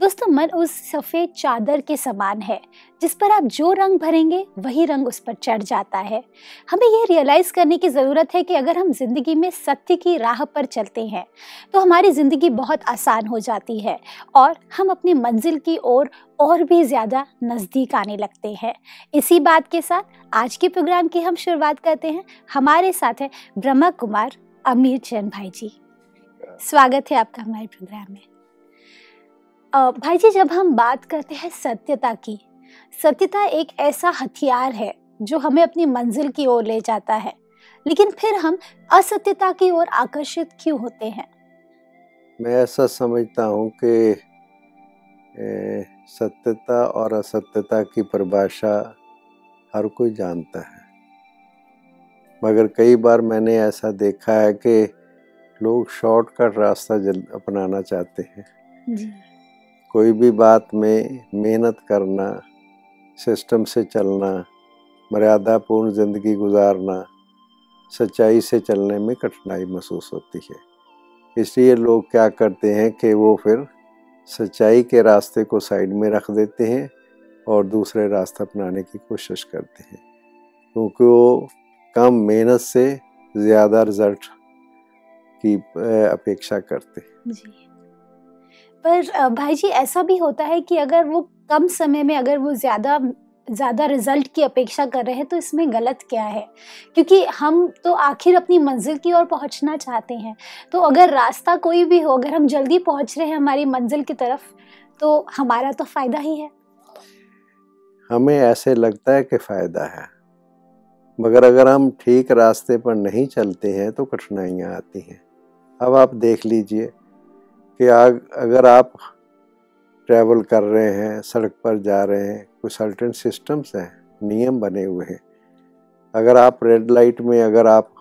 दोस्तों मन उस सफ़ेद चादर के समान है जिस पर आप जो रंग भरेंगे वही रंग उस पर चढ़ जाता है। हमें ये रियलाइज़ करने की ज़रूरत है कि अगर हम ज़िंदगी में सत्य की राह पर चलते हैं तो हमारी ज़िंदगी बहुत आसान हो जाती है और हम अपनी मंजिल की ओर और, और भी ज़्यादा नज़दीक आने लगते हैं। इसी बात के साथ आज के प्रोग्राम की हम शुरुआत करते हैं। हमारे साथ है ब्रह्मा कुमार अमीर चंद भाई जी स्वागत है आपका हमारे प्रोग्राम में। भाई जी जब हम बात करते हैं सत्यता की सत्यता एक ऐसा हथियार है जो हमें अपनी मंजिल की ओर ले जाता है। लेकिन फिर हम असत्यता की ओर आकर्षित क्यों होते हैं? मैं ऐसा समझता हूँ कि सत्यता और असत्यता की परिभाषा हर कोई जानता है। मगर कई बार मैंने ऐसा देखा है कि लोग शॉर्टकट रास्ता अपनाना चाहते हैं। जी। कोई भी बात में मेहनत करना सिस्टम से चलना, मर्यादापूर्ण ज़िंदगी गुजारना, सच्चाई से चलने में कठिनाई महसूस होती है। इसलिए लोग क्या करते हैं कि वो फिर सच्चाई के रास्ते को साइड में रख देते हैं और दूसरे रास्ते अपनाने की कोशिश करते हैं। क्योंकि वो कम मेहनत से ज़्यादा रिज़ल्ट की अपेक्षा करते हैं। पर भाई जी, ऐसा भी होता है कि अगर वो कम समय में अगर वो ज़्यादा ज़्यादा रिज़ल्ट की अपेक्षा कर रहे हैं तो इसमें गलत क्या है? क्योंकि हम तो आखिर अपनी मंजिल की ओर पहुँचना चाहते हैं। तो अगर रास्ता कोई भी हो, अगर हम जल्दी पहुँच रहे हैं हमारी मंजिल की तरफ़ तो हमारा तो फ़ायदा ही है। हमें ऐसे लगता है कि फ़ायदा है। मगर अगर हम ठीक रास्ते पर नहीं चलते हैं तो कठिनाइयाँ आती हैं। अब आप देख लीजिए कि आग अगर आप ट्रैवल कर रहे हैं सड़क पर जा रहे हैं कुछ सर्टन सिस्टम्स हैं नियम बने हुए हैं। अगर आप रेड लाइट में अगर आप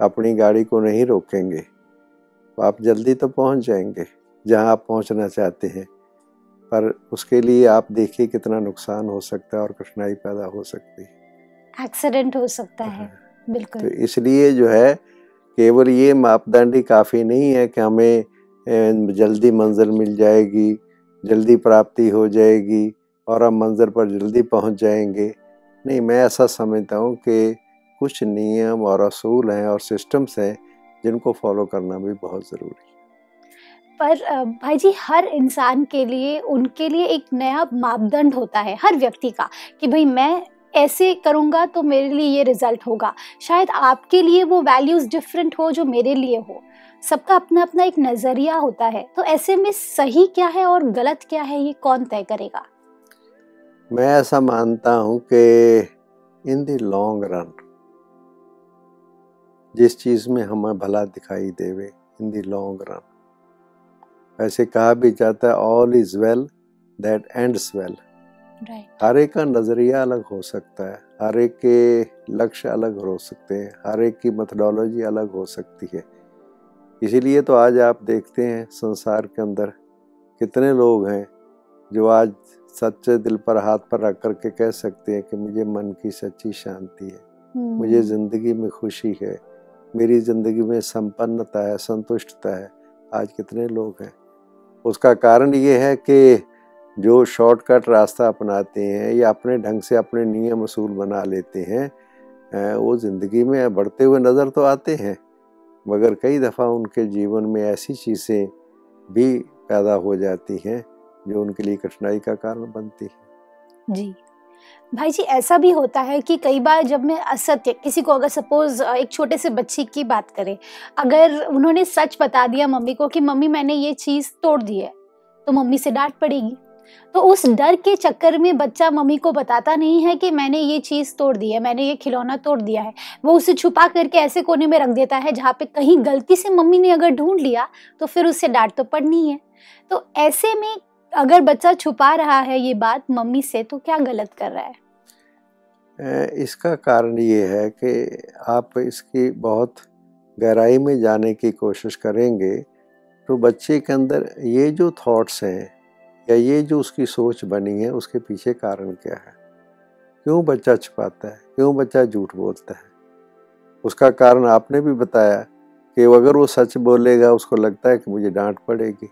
अपनी गाड़ी को नहीं रोकेंगे तो आप जल्दी तो पहुँच जाएँगे जहाँ आप पहुँचना चाहते हैं। पर उसके लिए आप देखिए कितना नुकसान हो सकता है और कठिनाई पैदा हो सकती है। एक्सीडेंट हो सकता है। हाँ। बिल्कुल। तो इसलिए जो है केवल ये मापदंड ही काफ़ी नहीं है कि हमें जल्दी मंजिल मिल जाएगी, जल्दी प्राप्ति हो जाएगी और हम मंजिल पर जल्दी पहुँच जाएँगे। नहीं, मैं ऐसा समझता हूँ कि कुछ नियम और असूल हैं और सिस्टम्स हैं जिनको फॉलो करना भी बहुत ज़रूरी है। पर भाई जी हर इंसान के लिए, उनके लिए एक नया मापदंड होता है, हर व्यक्ति का, कि भाई मैं ऐसे करूँगा तो मेरे लिए ये रिज़ल्ट होगा। शायद आपके लिए वो वैल्यूज़ डिफरेंट हो जो मेरे लिए हो। सबका अपना अपना एक नज़रिया होता है। तो ऐसे में सही क्या है और गलत क्या है ये कौन तय करेगा? मैं ऐसा मानता हूँ कि इन द लॉन्ग रन जिस चीज़ में हमें भला दिखाई देवे इन द लॉन्ग रन ऐसे कहा भी जाता है all is well that ends well हर एक का नज़रिया अलग हो सकता है हर एक के लक्ष्य अलग हो सकते हैं हर एक की मेथडोलॉजी अलग हो सकती है। इसीलिए तो आज आप देखते हैं संसार के अंदर कितने लोग हैं जो आज सच्चे दिल पर हाथ पर रख करके कह सकते हैं कि मुझे मन की सच्ची शांति है हम्म। मुझे ज़िंदगी में खुशी है मेरी ज़िंदगी में संपन्नता है संतुष्टता है। आज कितने लोग हैं? उसका कारण ये है कि जो शॉर्टकट रास्ता अपनाते हैं या अपने ढंग से अपने नियम असूल बना लेते हैं वो ज़िंदगी में बढ़ते हुए नज़र तो आते हैं। मगर कई दफ़ा उनके जीवन में ऐसी चीज़ें भी पैदा हो जाती हैं जो उनके लिए कठिनाई का कारण बनती है। जी। भाई जी, ऐसा भी होता है कि कई बार जब मैं असत्य, किसी को अगर सपोज़ एक छोटे से बच्ची की बात करें, अगर उन्होंने सच बता दिया मम्मी को कि, मम्मी, मैंने ये चीज़ तोड़ दी है तो मम्मी से डांट पड़ेगी। तो उस डर के चक्कर में बच्चा मम्मी को बताता नहीं है कि मैंने ये चीज़ तोड़ दी है, मैंने ये खिलौना तोड़ दिया है। वो उसे छुपा करके ऐसे कोने में रख देता है जहाँ पे कहीं गलती से मम्मी ने अगर ढूंढ लिया तो फिर उससे डांट तो पड़नी है। तो ऐसे में अगर बच्चा छुपा रहा है ये बात मम्मी से तो क्या गलत कर रहा है? इसका कारण ये है कि आप इसकी बहुत गहराई में जाने की कोशिश करेंगे तो बच्चे के अंदर ये जो थॉट्स हैं या ये जो उसकी सोच बनी है, उसके पीछे कारण क्या है? क्यों बच्चा छुपाता है? क्यों बच्चा झूठ बोलता है? उसका कारण आपने भी बताया कि अगर वो सच बोलेगा, उसको लगता है कि मुझे डांट पड़ेगी।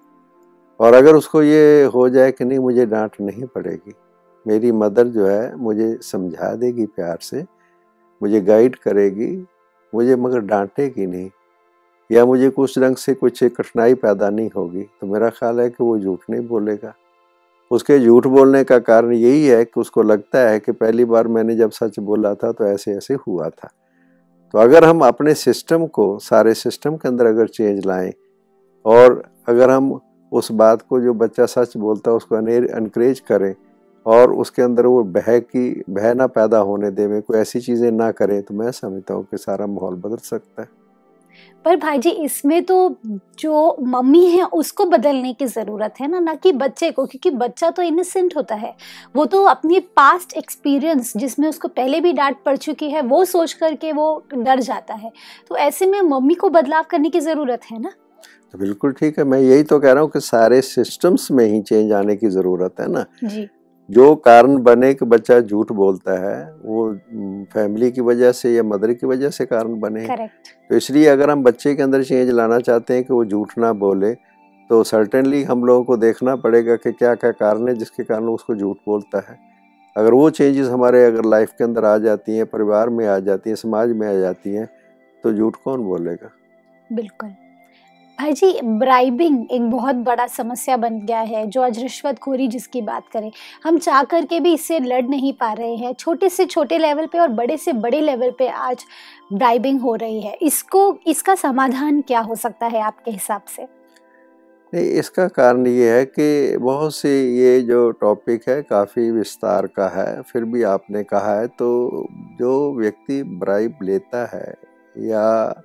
और अगर उसको ये हो जाए कि नहीं, मुझे डांट नहीं पड़ेगी, मेरी मदर जो है, मुझे समझा देगी प्यार से, मुझे गाइड करेगी, मुझे मगर डांटेगी नहीं, या मुझे कुछ रंग से कुछ कठिनाई पैदा नहीं होगी तो मेरा ख्याल है कि वो झूठ नहीं बोलेगा। उसके झूठ बोलने का कारण यही है कि उसको लगता है कि पहली बार मैंने जब सच बोला था तो ऐसे ऐसे हुआ था। तो अगर हम अपने सिस्टम को, सारे सिस्टम के अंदर अगर चेंज लाएँ और अगर हम उस बात को जो बच्चा सच बोलता है उसको अनकरेज करें और उसके अंदर वो बह की बह ना पैदा होने दे में कोई ऐसी चीज़ें ना करें तो मैं समझता हूँ कि सारा माहौल बदल सकता है। पर भाई जी इसमें तो जो मम्मी है उसको बदलने की ज़रूरत है ना ना कि बच्चे को क्योंकि बच्चा तो इनोसेंट होता है। वो तो अपनी पास्ट एक्सपीरियंस जिसमें उसको पहले भी डांट पड़ चुकी है वो सोच करके वो डर जाता है। तो ऐसे में मम्मी को बदलाव करने की ज़रूरत है ना? तो बिल्कुल ठीक है। मैं यही तो कह रहा हूँ कि सारे सिस्टम्स में ही चेंज आने की ज़रूरत है ना। जी। जो कारण बने कि बच्चा झूठ बोलता है वो फैमिली की वजह से या मदर की वजह से कारण बने। तो इसलिए अगर हम बच्चे के अंदर चेंज लाना चाहते हैं कि वो झूठ ना बोले तो सर्टेनली हम लोगों को देखना पड़ेगा कि क्या क्या कारण है जिसके कारण उसको झूठ बोलता है। अगर वो चेंजेस हमारे अगर लाइफ के अंदर आ जाती हैं परिवार में आ जाती हैं समाज में आ जाती हैं तो झूठ कौन बोलेगा? बिल्कुल। भाई जी ब्राइबिंग एक बहुत बड़ा समस्या बन गया है, जो आज रिश्वतखोरी जिसकी बात करें। हम चाह करके भी इससे लड़ नहीं पा रहे हैं। छोटे से छोटे लेवल पे और बड़े से बड़े लेवल पे आज ब्राइबिंग हो रही है। इसको, इसका समाधान क्या हो सकता है आपके हिसाब से? नहीं, इसका कारण ये है कि बहुत से ये जो टॉपिक है काफ़ी विस्तार का है। फिर भी आपने कहा है तो जो व्यक्ति ब्राइब लेता है या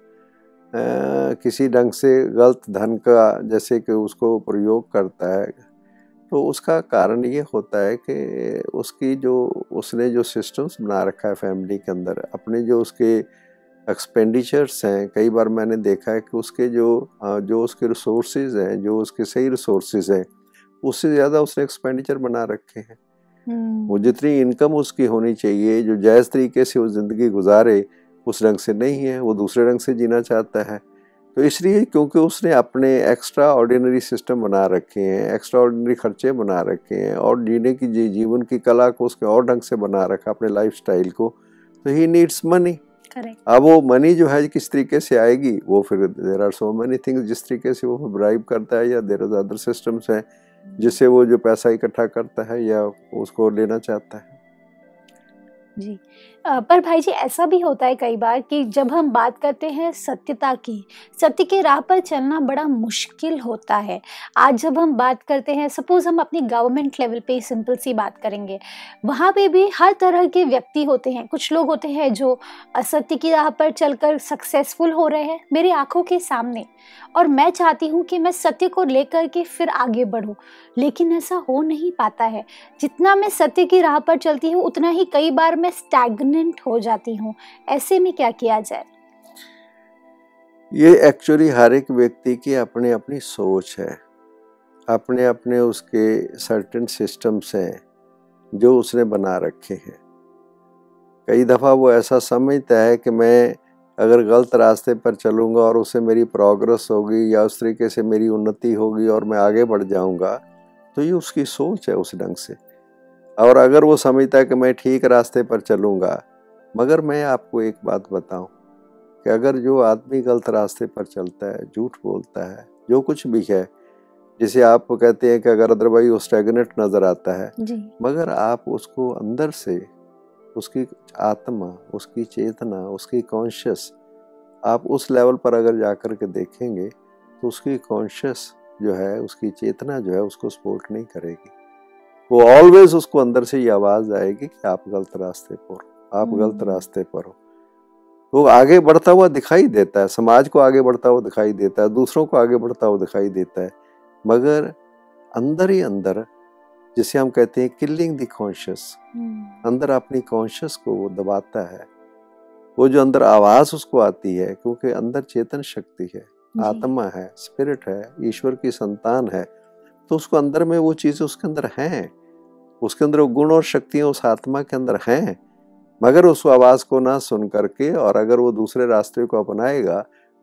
किसी ढंग से गलत धन का जैसे कि उसको प्रयोग करता है तो उसका कारण ये होता है कि उसकी जो उसने जो सिस्टम्स बना रखा है फैमिली के अंदर अपने जो उसके एक्सपेंडिचर्स हैं कई बार मैंने देखा है कि उसके जो जो उसके रिसोर्सेज हैं जो उसके सही रिसोर्सेज हैं उससे ज़्यादा उसने एक्सपेंडिचर बना रखे हैं हम्म। वो जितनी इनकम उसकी होनी चाहिए जो जायज़ तरीके से वो ज़िंदगी गुजारे उस रंग से नहीं है वो दूसरे रंग से जीना चाहता है। तो इसलिए क्योंकि उसने अपने एक्स्ट्रा ऑर्डिनरी सिस्टम बना रखे हैं एक्स्ट्रा ऑर्डिनरी खर्चे बना रखे हैं और जीने की जी, जीवन की कला को उसके और ढंग से बना रखा अपने लाइफ स्टाइल को तो ही नीड्स मनी अब वो मनी जो है किस तरीके से आएगी वो फिर there are so many things जिस तरीके से वो ब्राइब करता है या देर आर अदर सिस्टम्स हैं जिससे वो जो पैसा इकट्ठा करता है या उसको लेना चाहता है। जी। पर भाई जी, ऐसा भी होता है कई बार कि जब हम बात करते हैं सत्यता की, सत्य के राह पर चलना बड़ा मुश्किल होता है। आज जब हम बात करते हैं सपोज़ हम अपनी गवर्नमेंट लेवल पे सिंपल सी बात करेंगे, वहाँ पे भी हर तरह के व्यक्ति होते हैं। कुछ लोग होते हैं जो असत्य की राह पर चलकर सक्सेसफुल हो रहे हैं मेरी आँखों के सामने और मैं चाहती हूँ कि मैं सत्य को लेकर के फिर आगे बढ़ूँ, लेकिन ऐसा हो नहीं पाता है। जितना मैं सत्य की राह पर चलती हूँ, उतना ही कई बार मैं स्टैगनेंट हो जाती हूँ। ऐसे में क्या किया जाए? ये एक्चुअली हर एक व्यक्ति की अपनी अपनी सोच है। अपने अपने उसके सर्टन सिस्टम्स हैं, जो उसने बना रखे हैं। कई दफ़ा वो ऐसा समझता है कि मैं अगर गलत रास्ते पर चलूँगा और उससे मेरी प्रोग्रेस होगी या उस तरीके से मेरी उन्नति होगी और मैं आगे बढ़ जाऊँगा तो ये उसकी सोच है उस ढंग से। और अगर वो समझता है कि मैं ठीक रास्ते पर चलूँगा मगर मैं आपको एक बात बताऊँ कि अगर जो आदमी गलत रास्ते पर चलता है झूठ बोलता है जो कुछ भी है जिसे आप कहते हैं कि अगर अदरवाइज़ वो स्टेगनेट नज़र आता है मगर आप उसको अंदर से उसकी आत्मा उसकी चेतना उसकी कॉन्शियस आप उस लेवल पर अगर जाकर के देखेंगे तो उसकी कॉन्शियस जो है उसकी चेतना जो है उसको सपोर्ट नहीं करेगी। वो ऑलवेज उसको अंदर से ये आवाज़ आएगी कि आप गलत रास्ते पर आप गलत हम्म। रास्ते पर हो। वो आगे बढ़ता हुआ दिखाई देता है समाज को आगे बढ़ता हुआ दिखाई देता है दूसरों को आगे बढ़ता हुआ दिखाई देता है मगर अंदर ही अंदर जिसे हम कहते हैं किलिंग द कॉन्शियस अंदर अपनी कॉन्शियस को वो दबाता है। वो जो अंदर आवाज़ उसको आती है क्योंकि अंदर चेतन शक्ति है आत्मा है स्पिरिट है ईश्वर की संतान है तो उसको अंदर में वो चीज़ें उसके अंदर हैं। उसके अंदर वो गुण और शक्तियाँ उस आत्मा के अंदर हैं। मगर उस आवाज़ को ना सुन करके और अगर वो दूसरे रास्ते को अपनाएगा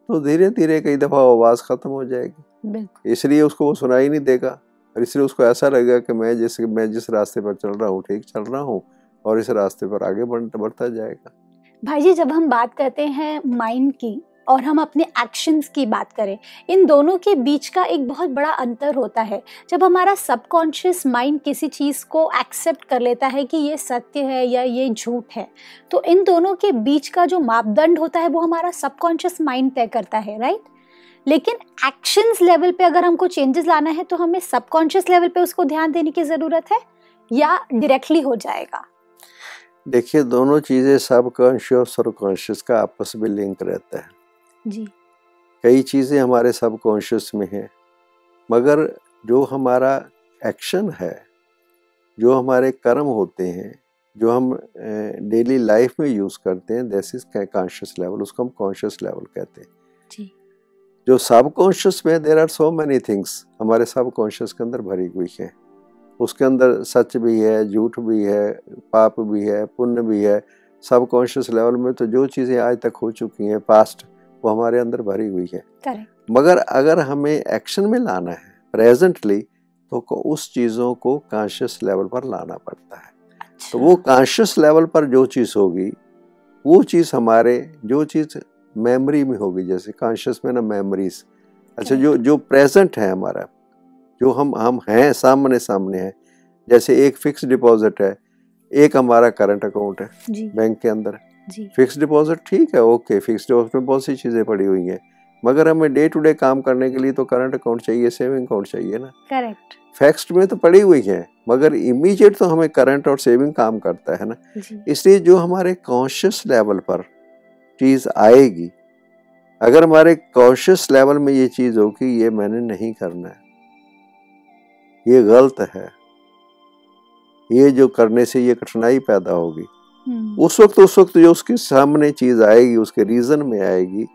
तो धीरे धीरे कई दफ़ा वो आवाज़ खत्म हो जाएगी। इसलिए उसको वो सुनाई नहीं देगा और इसलिए उसको ऐसा लगेगा कि मैं जिस मैं जिस रास्ते पर चल रहा हूँ ठीक चल रहा हूँ और इस रास्ते पर आगे बढ़ बढ़ता जाएगा। भाई जी जब हम बात करते हैं माइंड की और हम अपने एक्शंस की बात करें, इन दोनों के बीच का एक बहुत बड़ा अंतर होता है। जब हमारा सबकॉन्शियस माइंड किसी चीज़ को एक्सेप्ट कर लेता है कि ये सत्य है या ये झूठ है तो इन दोनों के बीच का जो मापदंड होता है वो हमारा सबकॉन्शियस माइंड तय करता है राइट लेकिन एक्शंस लेवल पे अगर हमको चेंजेस लाना है तो हमें सबकॉन्शियस लेवल पे उसको ध्यान देने की ज़रूरत है या डायरेक्टली हो जाएगा? देखिए, दोनों चीज़ें सबकॉन्शियस और कॉन्शियस का आपस में लिंक रहता है। जी। कई चीज़ें हमारे सबकॉन्शियस में हैं मगर जो हमारा एक्शन है जो हमारे कर्म होते हैं जो हम डेली लाइफ में यूज़ करते हैं दैस इज़ कॉन्शियस लेवल उसको हम कॉन्शियस लेवल कहते हैं। जी। जो सबकॉन्शियस में there are so many things हमारे सबकॉन्शियस के अंदर भरी हुई है। उसके अंदर सच भी है झूठ भी है पाप भी है पुण्य भी है सबकॉन्शियस लेवल में तो जो चीज़ें आज तक हो चुकी हैं पास्ट वो हमारे अंदर भरी हुई है। Correct. मगर अगर हमें एक्शन में लाना है प्रेजेंटली तो उस चीज़ों को कॉन्शियस लेवल पर लाना पड़ता है। अच्छा। तो वो कॉन्शियस लेवल पर जो चीज़ होगी वो चीज़ हमारे जो चीज़ मेमोरी में होगी जैसे कॉन्शियस में ना मेमोरीज अच्छा जो जो प्रेजेंट है हमारा जो हम हम हैं सामने सामने हैं जैसे एक फिक्स डिपॉजिट है एक हमारा करंट अकाउंट है बैंक के अंदर। फिक्स डिपॉजिट ठीक है ओके फिक्स डिपॉजिट में बहुत सी चीज़ें पड़ी हुई हैं। मगर हमें डे टू डे काम करने के लिए तो करंट अकाउंट चाहिए सेविंग अकाउंट चाहिए ना। करेक्ट। फैक्स्ट में तो पड़ी हुई है मगर इमीडिएट तो हमें करंट और सेविंग काम करता है ना। इसलिए जो हमारे कॉन्शियस लेवल पर चीज़ आएगी अगर हमारे कॉन्शियस लेवल में ये चीज़ हो कि ये मैंने नहीं करना है ये गलत है ये जो करने से ये कठिनाई पैदा होगी। उस वक्त उस वक्त जो उसके सामने चीज़ आएगी उसके रीजन में आएगी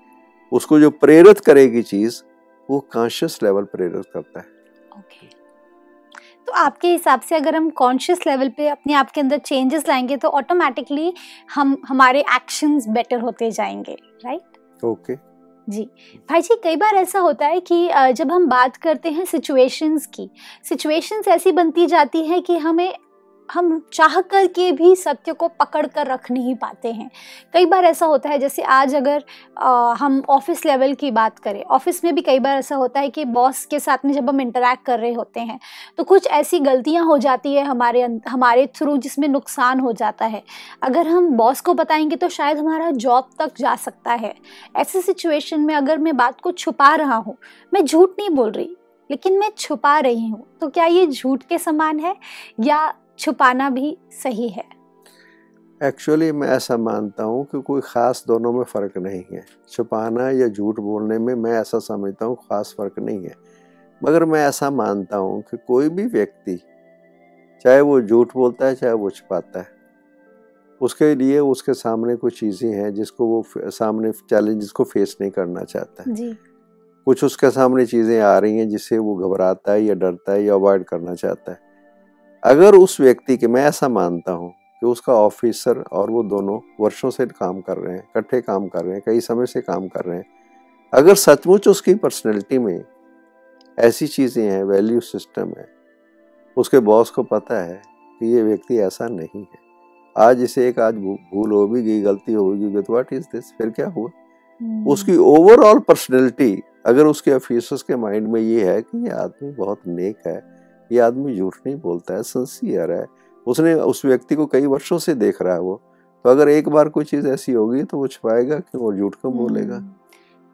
उसको जो प्रेरित करेगी चीज़ वो कॉन्शियस लेवल प्रेरित करता है okay. तो आपके हिसाब से अगर हम कॉन्शियस लेवल पे अपने आप के अंदर चेंजेस लाएँगे तो ऑटोमेटिकली हम हमारे एक्शंस बेटर होते जाएँगे राइट ओके okay. जी भाई जी कई बार ऐसा होता है कि जब हम बात करते हैं सिचुएशंस की सिचुएशंस ऐसी बनती जाती है कि हमें हम चाह कर के भी सत्य को पकड़ कर रख नहीं पाते हैं। कई बार ऐसा होता है जैसे आज अगर आ, हम ऑफ़िस लेवल की बात करें ऑफ़िस में भी कई बार ऐसा होता है कि बॉस के साथ में जब हम इंटरेक्ट कर रहे होते हैं तो कुछ ऐसी गलतियाँ हो जाती है हमारे हमारे थ्रू जिसमें नुकसान हो जाता है। अगर हम बॉस को बताएँगे तो शायद हमारा जॉब तक जा सकता है। ऐसी सिचुएशन में अगर मैं बात को छुपा रहा हूँ मैं झूठ नहीं बोल रही लेकिन मैं छुपा रही हूँ तो क्या ये झूठ के समान है? या छुपाना भी सही है। एक्चुअली मैं ऐसा मानता हूँ कि कोई ख़ास दोनों में फ़र्क नहीं है। छुपाना या झूठ बोलने में मैं ऐसा समझता हूँ ख़ास फ़र्क नहीं है। मगर मैं ऐसा मानता हूँ कि कोई भी व्यक्ति चाहे वो झूठ बोलता है चाहे वो छुपाता है उसके लिए उसके सामने कुछ चीज़ें हैं जिसको वो सामने चैलेंजेस को फेस नहीं करना चाहता है। जी। कुछ उसके सामने चीज़ें आ रही हैं जिससे वो घबराता है या डरता है या अवॉइड करना चाहता है। अगर उस व्यक्ति के मैं ऐसा मानता हूँ कि उसका ऑफिसर और वो दोनों वर्षों से काम कर रहे हैं इकट्ठे काम कर रहे हैं कई समय से काम कर रहे हैं अगर सचमुच उसकी पर्सनैलिटी में ऐसी चीज़ें हैं वैल्यू सिस्टम है उसके बॉस को पता है कि ये व्यक्ति ऐसा नहीं है। आज इसे एक आज भूल हो भी गई गलती हो गई तो व्हाट इज़ दिस फिर क्या हुआ? hmm. उसकी ओवरऑल पर्सनैलिटी अगर उसके ऑफिसर्स के माइंड में ये है कि ये आदमी बहुत नेक है ये आदमी झूठ नहीं बोलता है संसियर है। उसने उस व्यक्ति को कई वर्षों से देख रहा है वो। तो अगर एक बार कोई चीज़ ऐसी होगी तो वो छुपाएगा कि वो झूठ क्यों बोलेगा? हम्म,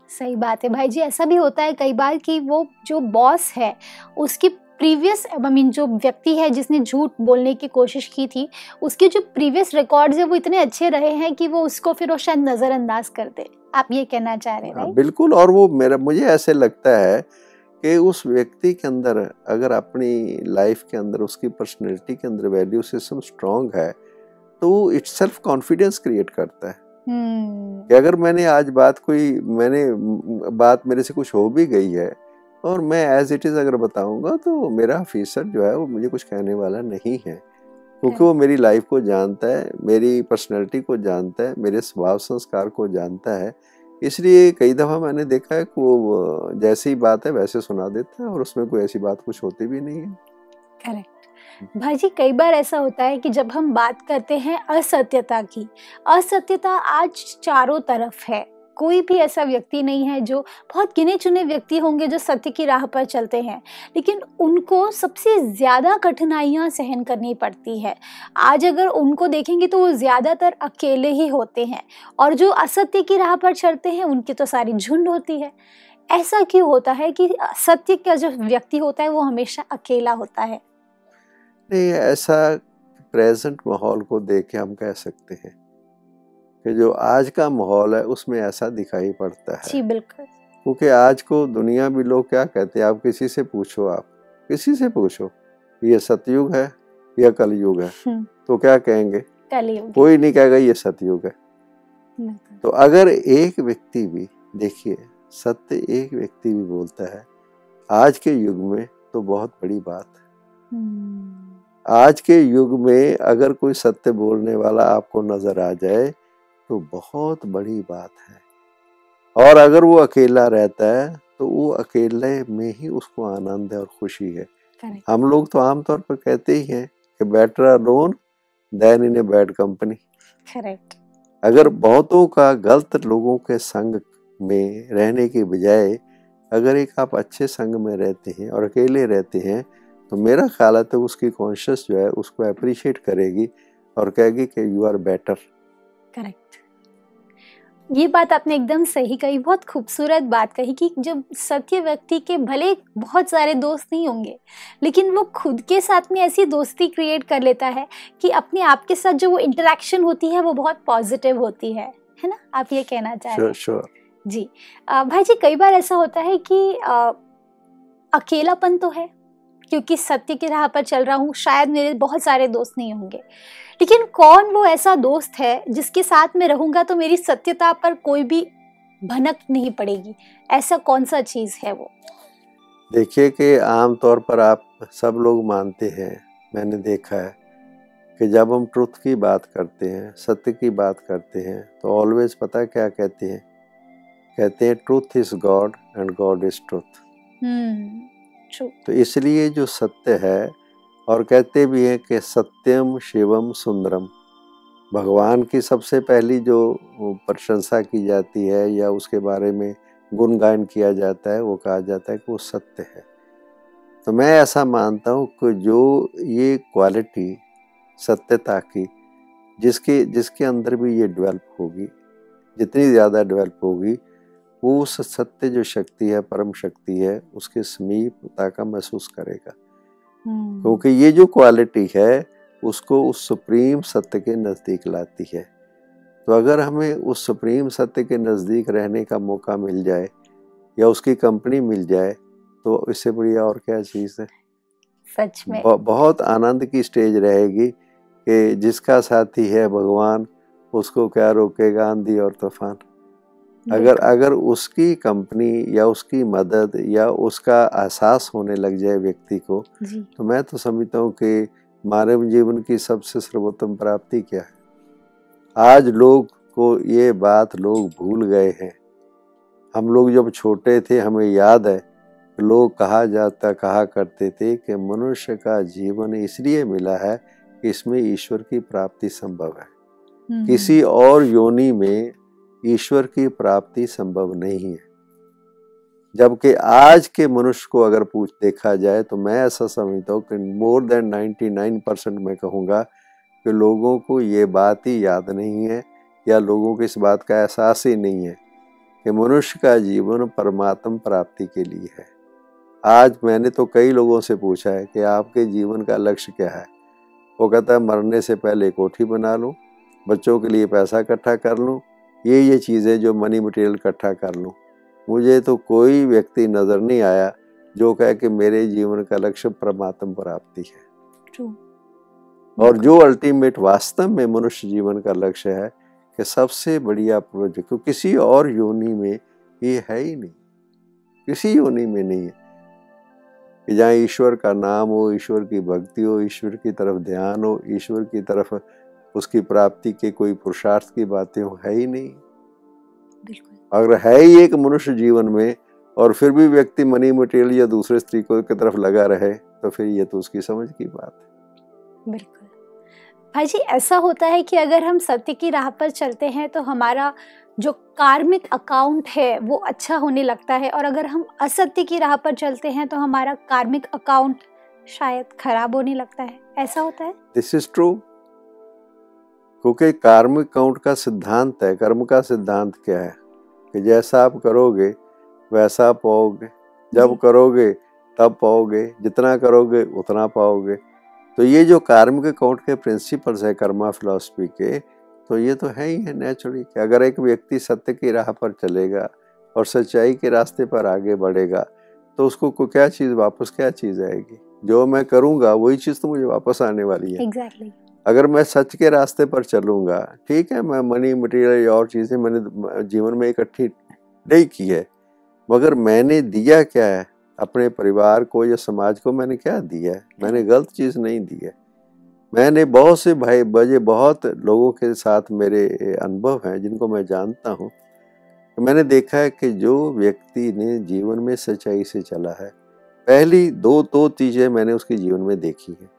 सही बात है भाई जी ऐसा भी होता है कई बार कि वो जो बॉस है उसकी प्रीवियस आई मीन जो व्यक्ति है जिसने झूठ बोलने की कोशिश की थी उसके जो प्रीवियस रिकॉर्ड्स है वो इतने अच्छे रहे हैं कि वो उसको फिर वो शायद नज़रअंदाज कर दे। आप ये कहना चाह रहे हैं हाँ, बिल्कुल और वो मेरा मुझे ऐसे लगता है कि उस व्यक्ति के अंदर अगर अपनी लाइफ के अंदर उसकी पर्सनैलिटी के अंदर वैल्यू सिस्टम स्ट्रांग है तो वो इट सेल्फ कॉन्फिडेंस क्रिएट करता है। हम्म। कि अगर मैंने आज बात कोई मैंने बात मेरे से कुछ हो भी गई है और मैं एज इट इज़ अगर बताऊँगा तो मेरा ऑफिसर जो है वो मुझे कुछ कहने वाला नहीं है। क्योंकि वो मेरी लाइफ को जानता है मेरी पर्सनैलिटी को जानता है मेरे स्वभाव संस्कार को जानता है इसलिए कई दफ़ा मैंने देखा है कि वो जैसे ही बात है वैसे सुना देता है और उसमें कोई ऐसी बात कुछ होती भी नहीं है। करेक्ट। भाई जी कई बार ऐसा होता है कि जब हम बात करते हैं असत्यता की असत्यता आज चारों तरफ़ है। कोई भी ऐसा व्यक्ति नहीं है जो बहुत गिने चुने व्यक्ति होंगे जो सत्य की राह पर चलते हैं। लेकिन उनको सबसे ज़्यादा कठिनाइयाँ सहन करनी पड़ती है। आज अगर उनको देखेंगे तो वो ज़्यादातर अकेले ही होते हैं और जो असत्य की राह पर चलते हैं, उनकी तो सारी झुंड होती है। ऐसा क्यों होता है कि सत्य का जो व्यक्ति होता है वो हमेशा अकेला होता है? नहीं, ऐसा प्रेजेंट माहौल को देख के हम कह सकते हैं। कि जो आज का माहौल है उसमें ऐसा दिखाई पड़ता है। जी बिल्कुल। क्योंकि आज को दुनिया भी लोग क्या कहते हैं आप किसी से पूछो आप किसी से पूछो ये सतयुग है या कलयुग है? हम्म, तो क्या कहेंगे? कलयुग। कोई नहीं कहेगा ये सतयुग है। तो अगर एक व्यक्ति भी देखिए सत्य एक व्यक्ति भी बोलता है आज के युग में तो बहुत बड़ी बात है। हम्म, आज के युग में अगर कोई सत्य बोलने वाला आपको नज़र आ जाए तो बहुत बड़ी बात है। और अगर वो अकेला रहता है तो वो अकेले में ही उसको आनंद है और खुशी है। correct, हम लोग तो आमतौर पर कहते ही हैं कि better alone than in a bad company. अगर बहुतों का गलत लोगों के संग में रहने के बजाय अगर एक आप अच्छे संग में रहते हैं और अकेले रहते हैं तो मेरा ख्याल है तो उसकी कॉन्शियस जो है उसको अप्रिशिएट करेगी और कहेगी कि यू आर बेटर correct. ये बात आपने एकदम सही कही बहुत खूबसूरत बात कही कि जब सत्य व्यक्ति के भले बहुत सारे दोस्त नहीं होंगे लेकिन वो खुद के साथ में ऐसी दोस्ती क्रिएट कर लेता है कि अपने आप के साथ जो वो इंटरेक्शन होती है वो बहुत पॉजिटिव होती है। है ना? आप ये कहना चाह रहे हैं? श्योर श्योर जी। अ, भाई जी कई बार ऐसा होता है कि अ, अकेलापन तो है क्योंकि सत्य की राह पर चल रहा हूँ शायद मेरे बहुत सारे दोस्त नहीं होंगे। लेकिन कौन वो ऐसा दोस्त है जिसके साथ में रहूँगा तो मेरी सत्यता पर कोई भी भनक नहीं पड़ेगी? ऐसा कौन सा चीज़ है वो? देखिए कि आम तौर पर आप सब लोग मानते हैं मैंने देखा है कि जब हम ट्रुथ की बात करते हैं सत्य की बात करते हैं तो ऑलवेज पता क्या कहते हैं? कहते हैं truth is God and God is truth तो इसलिए जो सत्य है, और कहते भी हैं कि सत्यम शिवम सुंदरम। भगवान की सबसे पहली जो प्रशंसा की जाती है या उसके बारे में गुणगान किया जाता है, वो कहा जाता है कि वो सत्य है। तो मैं ऐसा मानता हूँ कि जो ये क्वालिटी सत्यता की, जिसके जिसके अंदर भी ये डेवलप होगी, जितनी ज़्यादा डेवलप होगी वो उस सत्य जो शक्ति है परम शक्ति है उसके समीपता का महसूस करेगा। हम्म, क्योंकि ये जो क्वालिटी है उसको उस सुप्रीम सत्य के नज़दीक लाती है। तो अगर हमें उस सुप्रीम सत्य के नज़दीक रहने का मौका मिल जाए या उसकी कंपनी मिल जाए तो इससे बढ़िया और क्या चीज़ है? सच में। बहुत आनंद की स्टेज रहेगी कि जिसका साथी है भगवान उसको क्या रोकेगा आंधी और तूफ़ान? अगर अगर उसकी कंपनी या उसकी मदद या उसका एहसास होने लग जाए व्यक्ति को तो मैं तो समझता हूँ कि मानव जीवन की सबसे सर्वोत्तम प्राप्ति क्या है। आज लोग को ये बात लोग भूल गए हैं। हम लोग जब छोटे थे हमें याद है लोग कहा जाता कहा करते थे कि मनुष्य का जीवन इसलिए मिला है कि इसमें ईश्वर की प्राप्ति संभव है। हम्म, किसी और योनि में ईश्वर की प्राप्ति संभव नहीं है। जबकि आज के मनुष्य को अगर पूछ देखा जाए तो मैं ऐसा समझता हूँ कि मोर देन 99 परसेंट मैं कहूँगा कि लोगों को ये बात ही याद नहीं है या लोगों को इस बात का एहसास ही नहीं है कि मनुष्य का जीवन परमात्म प्राप्ति के लिए है। आज मैंने तो कई लोगों से पूछा है कि आपके जीवन का लक्ष्य क्या है? वो कहता है, मरने से पहले कोठी बना लूँ, बच्चों के लिए पैसा इकट्ठा कर लूँ ये ये चीज़ें जो मनी मटेरियल इकट्ठा कर लूँ। मुझे तो कोई व्यक्ति नज़र नहीं आया जो कहे कि मेरे जीवन का लक्ष्य परमात्मा प्राप्ति है। और जो अल्टीमेट वास्तव में मनुष्य जीवन का लक्ष्य है कि सबसे बढ़िया प्रोजेक्ट तो किसी और योनि में ये है ही नहीं। किसी योनि में नहीं है। कि जहाँ ईश्वर का नाम हो ईश्वर की भक्ति हो ईश्वर की तरफ़ ध्यान हो ईश्वर की तरफ़ उसकी प्राप्ति के कोई पुरुषार्थ की बातें है ही नहीं। अगर है ही एक मनुष्य जीवन में और फिर भी व्यक्ति मनी मटेरियल या दूसरे स्त्री को की तरफ़ लगा रहे तो फिर ये तो उसकी समझ की बात है। बिल्कुल। भाई जी ऐसा होता है कि अगर हम सत्य की राह पर चलते हैं तो हमारा जो कार्मिक अकाउंट है वो अच्छा होने लगता है और अगर हम असत्य की राह पर चलते हैं तो हमारा कार्मिक अकाउंट शायद खराब होने लगता है। ऐसा होता है? दिस इज़ ट्रू क्योंकि कार्मिक अकाउंट का सिद्धांत है? कर्म का सिद्धांत क्या है? कि जैसा आप करोगे वैसा पाओगे। जब करोगे तब पाओगे। जितना करोगे उतना पाओगे। तो ये जो कार्मिक काउंट के प्रिंसिपल्स है कर्मा फिलोसफी के तो ये तो है ही है नेचुरली कि अगर एक व्यक्ति सत्य की राह पर चलेगा और सच्चाई के रास्ते पर आगे बढ़ेगा तो उसको को क्या चीज़ वापस क्या चीज़ आएगी? जो मैं करूँगा वही चीज़ तो मुझे वापस आने वाली है। Exactly. अगर मैं सच के रास्ते पर चलूँगा, ठीक है, मैं मनी मटेरियल या और चीज़ें मैंने जीवन में इकट्ठी नहीं की है, मगर मैंने दिया क्या है? अपने परिवार को या समाज को मैंने क्या दिया है? मैंने गलत चीज़ नहीं दी है। मैंने बहुत से भाई, बजे बहुत लोगों के साथ मेरे अनुभव हैं, जिनको मैं जानता हूँ। तो मैंने देखा है कि जो व्यक्ति ने जीवन में सच्चाई से चला है, पहली दो दो चीज़ें मैंने उसके जीवन में देखी है।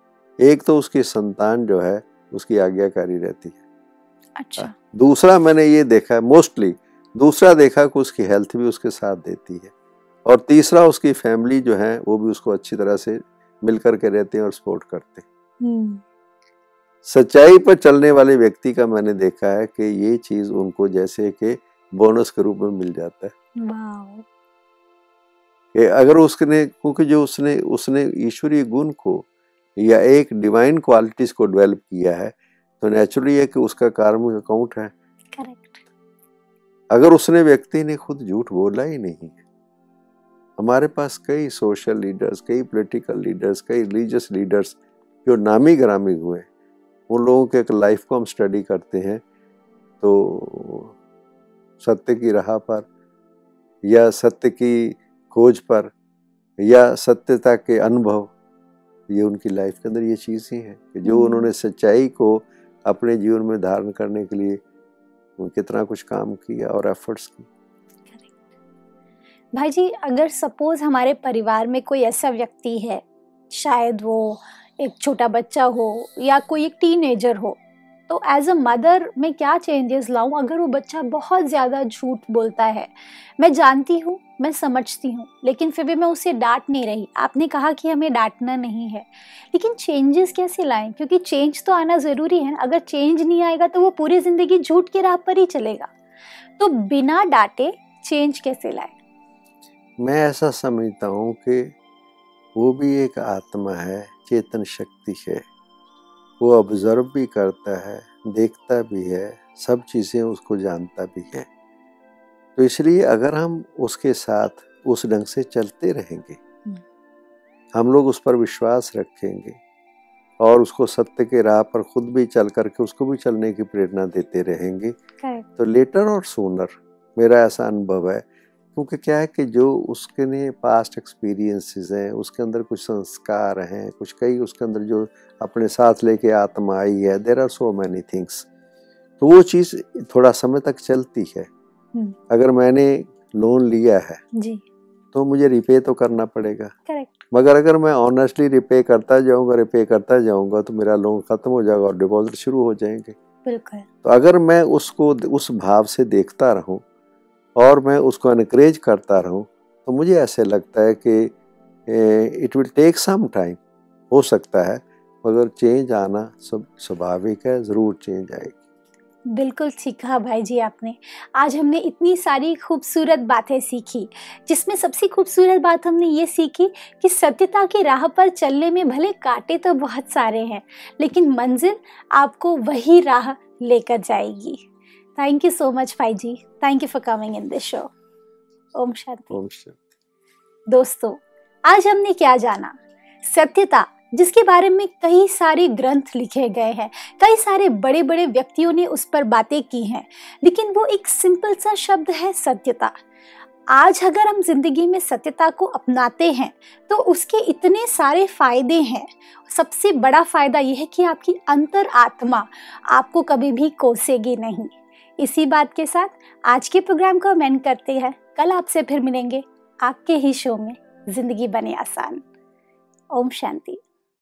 एक तो उसकी संतान जो है उसकी आज्ञाकारी रहती है। अच्छा। हाँ, दूसरा मैंने ये देखा है मोस्टली दूसरा देखा कि उसकी हेल्थ भी उसके साथ देती है और तीसरा उसकी फैमिली जो है वो भी उसको अच्छी तरह से मिल करके रहते हैं और सपोर्ट करते हैं। हम्म। सच्चाई पर चलने वाले व्यक्ति का मैंने देखा है कि ये चीज़ उनको जैसे कि बोनस के रूप में मिल जाता है। कि अगर उसने क्योंकि जो उसने उसने ईश्वरीय गुण को या एक डिवाइन क्वालिटीज को डेवलप किया है तो नेचुरली है कि उसका कार्मिक अकाउंट है। करेक्ट अगर उसने व्यक्ति ने खुद झूठ बोला ही नहीं है हमारे पास कई सोशल लीडर्स कई पॉलिटिकल लीडर्स कई रिलीजियस लीडर्स जो नामी ग्रामी हुए उन लोगों के एक लाइफ को हम स्टडी करते हैं तो सत्य की राह पर या सत्य की खोज पर या सत्यता के अनुभव ये उनकी लाइफ के अंदर ये चीज़ ही है कि जो हम्म। उन्होंने सच्चाई को अपने जीवन में धारण करने के लिए कितना कुछ काम किया और एफर्ट्स की। भाई जी अगर सपोज़ हमारे परिवार में कोई ऐसा व्यक्ति है शायद वो एक छोटा बच्चा हो या कोई एक टीनेजर हो तो एज अ मदर मैं क्या चेंजेस लाऊं? अगर वो बच्चा बहुत ज़्यादा झूठ बोलता है मैं जानती हूँ मैं समझती हूँ, लेकिन फिर भी मैं उसे डांट नहीं रही। आपने कहा कि हमें डांटना नहीं है। लेकिन चेंजेस कैसे लाएँ? क्योंकि चेंज तो आना ज़रूरी है अगर चेंज नहीं आएगा तो वो पूरी ज़िंदगी झूठ के राह पर ही चलेगा। तो बिना डांटे चेंज कैसे लाए? मैं ऐसा समझता हूँ कि वो भी एक आत्मा है, चेतन शक्ति है। वो ऑब्ज़र्व भी करता है, देखता भी है, सब चीज़ें उसको जानता भी है। तो इसलिए अगर हम उसके साथ उस ढंग से चलते रहेंगे हम्म। हम लोग उस पर विश्वास रखेंगे और उसको सत्य के राह पर खुद भी चल करके उसको भी चलने की प्रेरणा देते रहेंगे तो लेटर और सोनर मेरा ऐसा अनुभव है क्योंकि क्या है कि जो उसके ने पास्ट एक्सपीरियंसेस हैं उसके अंदर कुछ संस्कार हैं कुछ कई उसके अंदर जो अपने साथ लेके आत्मा आई है there are so many things तो वो चीज़ थोड़ा समय तक चलती है। अगर मैंने लोन लिया है जी। तो मुझे रिपे तो करना पड़ेगा। करेक्ट मगर अगर मैं ऑनेस्टली रिपे करता जाऊँगा रिपे करता जाऊँगा तो मेरा लोन खत्म हो जाएगा और डिपॉजिट शुरू हो जाएँगे। बिल्कुल। तो अगर मैं उसको उस भाव से देखता रहूँ और मैं उसको इनक्रेज करता रहूँ तो मुझे ऐसे लगता है कि it will take some time हो सकता है मगर चेंज आना सब स्वाभाविक है ज़रूर चेंज आएगी। बिल्कुल सीखा भाई जी आपने। आज हमने इतनी सारी खूबसूरत बातें सीखी जिसमें सबसे खूबसूरत बात हमने ये सीखी कि सत्यता की राह पर चलने में भले कांटे तो बहुत सारे हैं लेकिन मंजिल आपको वही राह लेकर जाएगी। Thank you so much, Paiji. Thank you for coming in this show. Om Shanti. ओम शांति। दोस्तों आज हमने क्या जाना? सत्यता। जिसके बारे में कई सारे ग्रंथ लिखे गए हैं। कई सारे बड़े बड़े व्यक्तियों ने उस पर बातें की हैं, लेकिन वो एक सिंपल सा शब्द है सत्यता। आज अगर हम ज़िंदगी में सत्यता को अपनाते हैं तो उसके इतने सारे फ़ायदे हैं। सबसे बड़ा फ़ायदा यह है कि आपकी अंतर आत्मा आपको कभी भी कोसेगी नहीं। इसी बात के साथ आज के प्रोग्राम को हम करते हैं। कल आपसे फिर मिलेंगे आपके ही शो में। ज़िंदगी बने आसान। ओम शांति।